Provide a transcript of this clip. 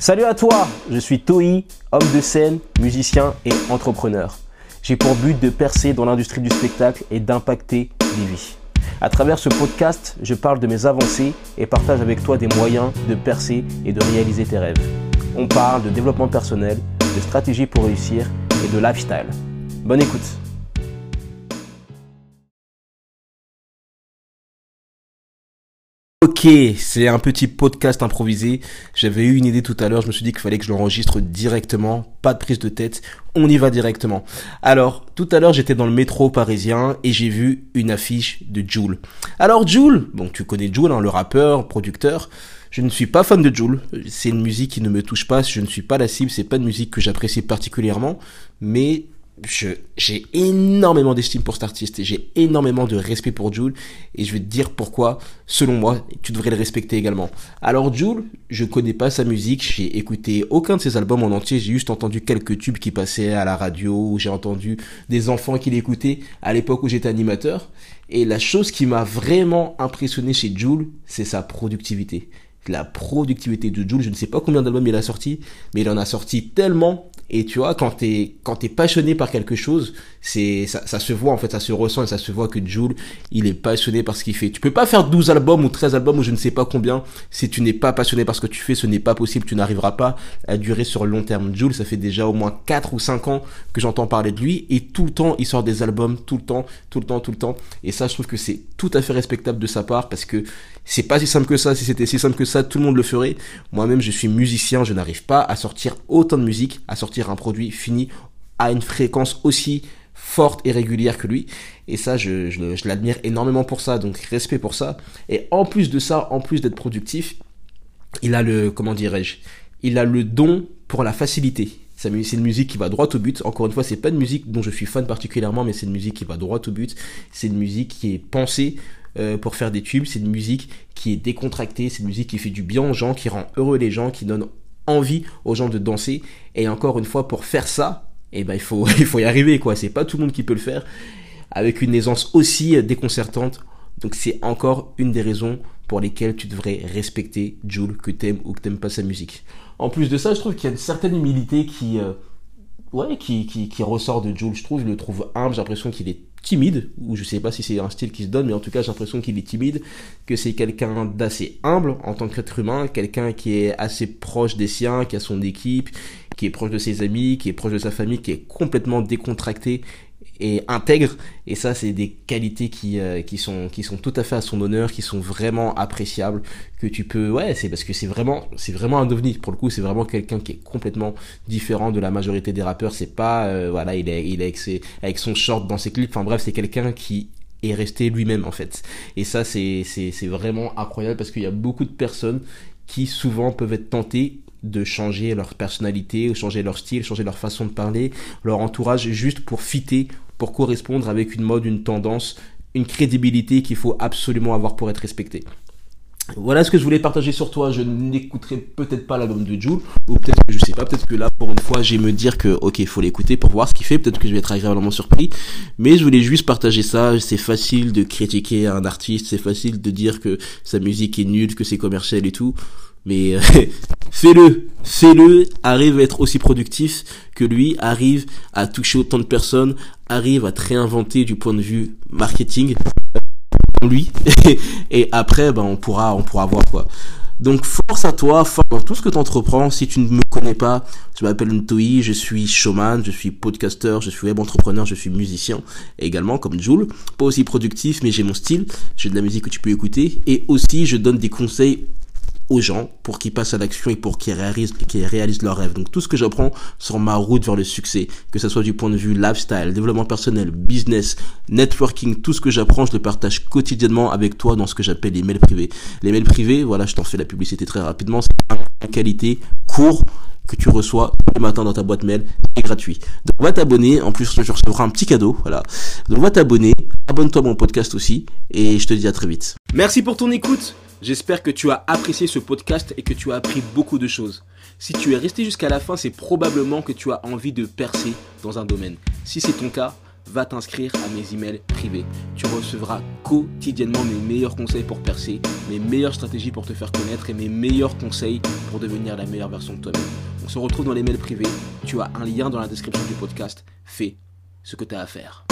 Salut à toi, je suis Toi, homme de scène, musicien et entrepreneur. J'ai pour but de percer dans l'industrie du spectacle et d'impacter des vies. À travers ce podcast, je parle de mes avancées et partage avec toi des moyens de percer et de réaliser tes rêves. On parle de développement personnel, de stratégie pour réussir et de lifestyle. Bonne écoute. Ok, c'est un petit podcast improvisé. J'avais eu une idée tout à l'heure, je me suis dit qu'il fallait que je l'enregistre directement, pas de prise de tête, on y va directement. Alors, tout à l'heure j'étais dans le métro parisien et j'ai vu une affiche de Joule. Alors Joule, bon tu connais Joule, hein, le rappeur, producteur, je ne suis pas fan de Joule, c'est une musique qui ne me touche pas, je ne suis pas la cible, c'est pas une musique que j'apprécie particulièrement, mais j'ai énormément d'estime pour cet artiste et j'ai énormément de respect pour Jules. Et je vais te dire pourquoi, selon moi, tu devrais le respecter également. Alors Jules, je connais pas sa musique, j'ai écouté aucun de ses albums en entier, j'ai juste entendu quelques tubes qui passaient à la radio, j'ai entendu des enfants qui l'écoutaient à l'époque où j'étais animateur. Et la chose qui m'a vraiment impressionné chez Jules, c'est sa productivité. La productivité de Jules. Je ne sais pas combien d'albums il a sorti, mais il en a sorti tellement et tu vois, quand t'es quand t'es passionné par quelque chose, c'est ça, ça, se voit en fait, ça se ressent et ça se voit que Jules, il est passionné par ce qu'il fait. Tu peux pas faire 12 albums ou 13 albums ou je ne sais pas combien si tu n'es pas passionné par ce que tu fais, ce n'est pas possible, tu n'arriveras pas à durer sur le long terme. Jules, ça fait déjà au moins 4 ou 5 ans que j'entends parler de lui et tout le temps il sort des albums, tout le temps, tout le temps, tout le temps et ça je trouve que c'est tout à fait respectable de sa part parce que c'est pas si simple que ça, si c'était si simple que ça, tout le monde le ferait. Moi-même, je suis musicien, je n'arrive pas à sortir autant de musique, à sortir un produit fini à une fréquence aussi forte et régulière que lui. Et ça, je, l'admire énormément pour ça, donc respect pour ça. Et en plus de ça, en plus d'être productif, il a le, comment dirais-je, il a le don pour la facilité. C'est une musique qui va droit au but. Encore une fois, c'est pas une musique dont je suis fan particulièrement, mais c'est une musique qui va droit au but. C'est une musique qui est pensée euh, pour faire des tubes. C'est une musique qui est décontractée. C'est une musique qui fait du bien aux gens, qui rend heureux les gens, qui donne envie aux gens de danser. Et encore une fois, pour faire ça, eh ben il faut il faut y arriver quoi. C'est pas tout le monde qui peut le faire avec une aisance aussi déconcertante. Donc c'est encore une des raisons pour lesquelles tu devrais respecter Jules, que t'aimes ou que t'aimes pas sa musique. En plus de ça, je trouve qu'il y a une certaine humilité qui, euh, ouais, qui, qui, qui, ressort de Jules. Je trouve, je le trouve humble. J'ai l'impression qu'il est timide, ou je sais pas si c'est un style qui se donne, mais en tout cas, j'ai l'impression qu'il est timide, que c'est quelqu'un d'assez humble en tant qu'être humain, quelqu'un qui est assez proche des siens, qui a son équipe, qui est proche de ses amis, qui est proche de sa famille, qui est complètement décontracté et intègre. Et ça c'est des qualités qui euh, qui sont qui sont tout à fait à son honneur qui sont vraiment appréciables que tu peux ouais c'est parce que c'est vraiment c'est vraiment un ovni. Pour le coup c'est vraiment quelqu'un qui est complètement différent de la majorité des rappeurs. C'est pas euh, voilà il est il est avec son short dans ses clips. Enfin bref c'est quelqu'un qui est resté lui-même en fait. Et ça c'est vraiment incroyable parce qu'il y a beaucoup de personnes qui souvent peuvent être tentées de changer leur personnalité, changer leur style, changer leur façon de parler, leur entourage juste pour fitter pour correspondre avec une mode, une tendance, une crédibilité qu'il faut absolument avoir pour être respecté. Voilà ce que je voulais partager sur toi. Je n'écouterai peut-être pas l'album de Jules, ou peut-être que je sais pas, peut-être que là pour une fois j'ai me dire que ok faut l'écouter pour voir ce qu'il fait. Peut-être que je vais être agréablement surpris, mais je voulais juste partager ça. C'est facile de critiquer un artiste, c'est facile de dire que sa musique est nulle, que c'est commercial et tout. Mais fais-le, fais-le, arrive à être aussi productif que lui, arrive à toucher autant de personnes, arrive à te réinventer du point de vue marketing lui et après ben on pourra on pourra voir quoi donc force à toi, force dans tout ce que tu entreprends. Si tu ne me connais pas, je m'appelle Ntoi, je suis showman, je suis podcaster, je suis web entrepreneur, je suis musicien également comme Jules. Pas aussi productif, mais j'ai mon style, j'ai de la musique que tu peux écouter et aussi je donne des conseils aux gens pour qu'ils passent à l'action et pour qu'ils réalisent, qu'ils réalisent leurs rêves. Donc tout ce que j'apprends sur ma route vers le succès, que ce soit du point de vue lifestyle, développement personnel, business, networking, tout ce que j'apprends, je le partage quotidiennement avec toi dans ce que j'appelle les mails privés. Les mails privés, voilà, je t'en fais la publicité très rapidement, c'est un qualité court que tu reçois le matin dans ta boîte mail et gratuit. Donc va t'abonner, en plus je recevrai un petit cadeau, voilà. Donc va t'abonner, abonne-toi à mon podcast aussi et je te dis à très vite. Merci pour ton écoute. J'espère que tu as apprécié ce podcast et que tu as appris beaucoup de choses. Si tu es resté jusqu'à la fin, c'est probablement que tu as envie de percer dans un domaine. Si c'est ton cas, va t'inscrire à mes emails privés. Tu recevras quotidiennement mes meilleurs conseils pour percer, mes meilleures stratégies pour te faire connaître et mes meilleurs conseils pour devenir la meilleure version de toi-même. On se retrouve dans les mails privés. Tu as un lien dans la description du podcast. Fais ce que tu as à faire.